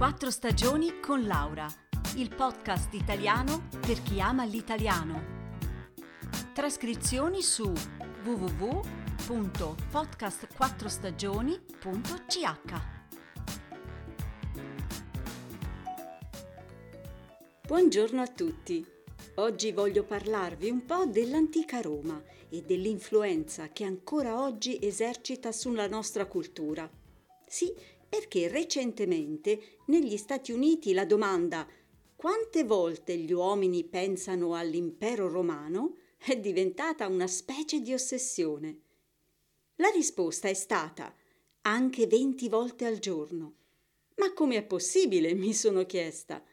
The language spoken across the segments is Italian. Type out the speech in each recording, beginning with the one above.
Quattro stagioni con Laura, il podcast italiano per chi ama l'italiano. Trascrizioni su www.podcastquattrostagioni.ch Buongiorno a tutti. Oggi voglio parlarvi un po' dell'antica Roma e dell'influenza che ancora oggi esercita sulla nostra cultura. Sì, perché recentemente negli Stati Uniti la domanda quante volte gli uomini pensano all'impero romano è diventata una specie di ossessione. La risposta è stata anche 20 volte al giorno. Ma come è possibile? mi sono chiesta.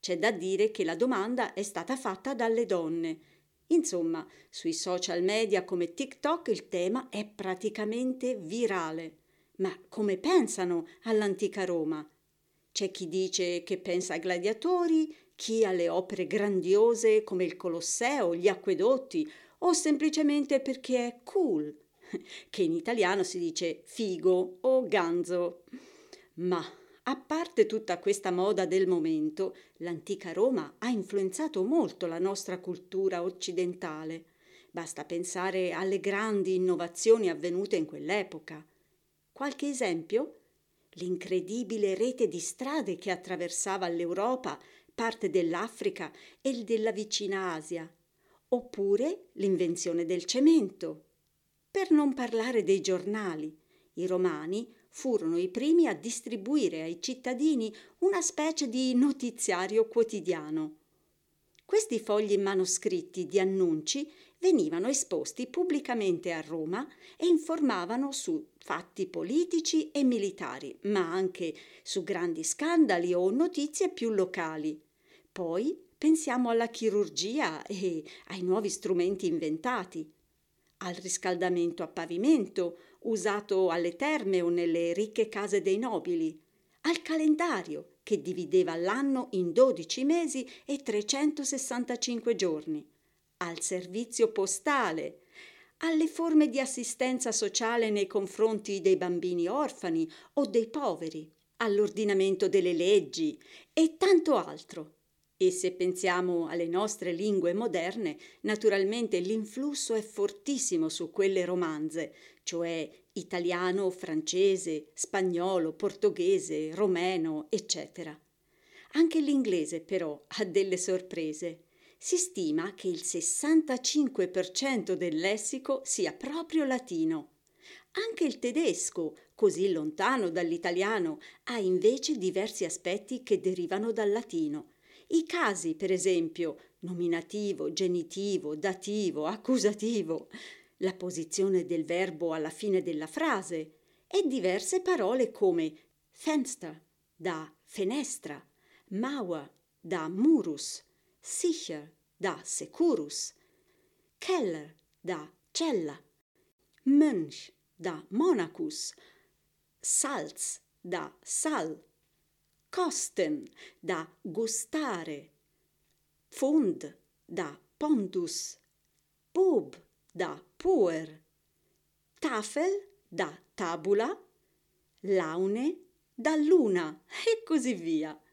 C'è da dire che la domanda è stata fatta dalle donne. Insomma, sui social media come TikTok il tema è praticamente virale. Ma come pensano all'antica Roma? C'è chi dice che pensa ai gladiatori, chi alle opere grandiose come il Colosseo, gli acquedotti, o semplicemente perché è cool, che in italiano si dice figo o ganzo. Ma a parte tutta questa moda del momento, l'antica Roma ha influenzato molto la nostra cultura occidentale. Basta pensare alle grandi innovazioni avvenute in quell'epoca. Qualche esempio? L'incredibile rete di strade che attraversava l'Europa, parte dell'Africa e della vicina Asia, oppure l'invenzione del cemento. Per non parlare dei giornali, i romani furono i primi a distribuire ai cittadini una specie di notiziario quotidiano. Questi fogli manoscritti di annunci venivano esposti pubblicamente a Roma e informavano su fatti politici e militari, ma anche su grandi scandali o notizie più locali. Poi pensiamo alla chirurgia e ai nuovi strumenti inventati, al riscaldamento a pavimento usato alle terme o nelle ricche case dei nobili, al calendario che divideva l'anno in 12 mesi e 365 giorni, al servizio postale, alle forme di assistenza sociale nei confronti dei bambini orfani o dei poveri, all'ordinamento delle leggi e tanto altro. E se pensiamo alle nostre lingue moderne, naturalmente l'influsso è fortissimo su quelle romanze, cioè italiano, francese, spagnolo, portoghese, romeno, eccetera. Anche l'inglese però ha delle sorprese. Si stima che il 65% del lessico sia proprio latino. Anche il tedesco, così lontano dall'italiano, ha invece diversi aspetti che derivano dal latino i casi, per esempio, nominativo, genitivo, dativo, accusativo, la posizione del verbo alla fine della frase e diverse parole come Fenster da Fenestra, Mauer da Murus, sicher da securus, keller da cella, mönch da monacus, salz da sal, kosten da gustare, fund da pontus, pub da puer, tafel da tabula, laune da luna e così via.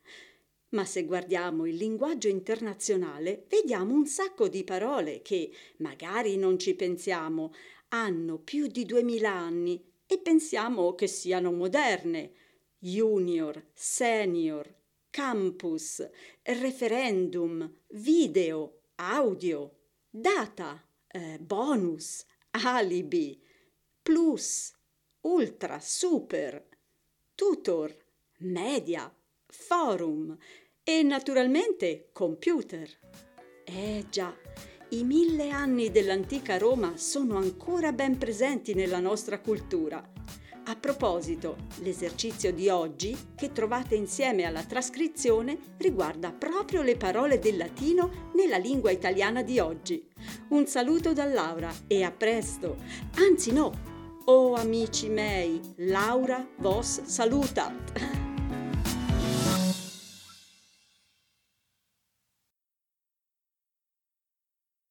Ma se guardiamo il linguaggio internazionale, vediamo un sacco di parole che, magari non ci pensiamo, hanno più di duemila anni e pensiamo che siano moderne, junior, senior, campus, referendum, video, audio, data, eh, bonus, alibi, plus, ultra, super, tutor, media, forum e naturalmente computer. Eh già, i mille anni dell'antica Roma sono ancora ben presenti nella nostra cultura a proposito, l'esercizio di oggi, che trovate insieme alla trascrizione, riguarda proprio le parole del latino nella lingua italiana di oggi. Un saluto da Laura e a presto! Anzi no! Oh amici miei, Laura vos salutat!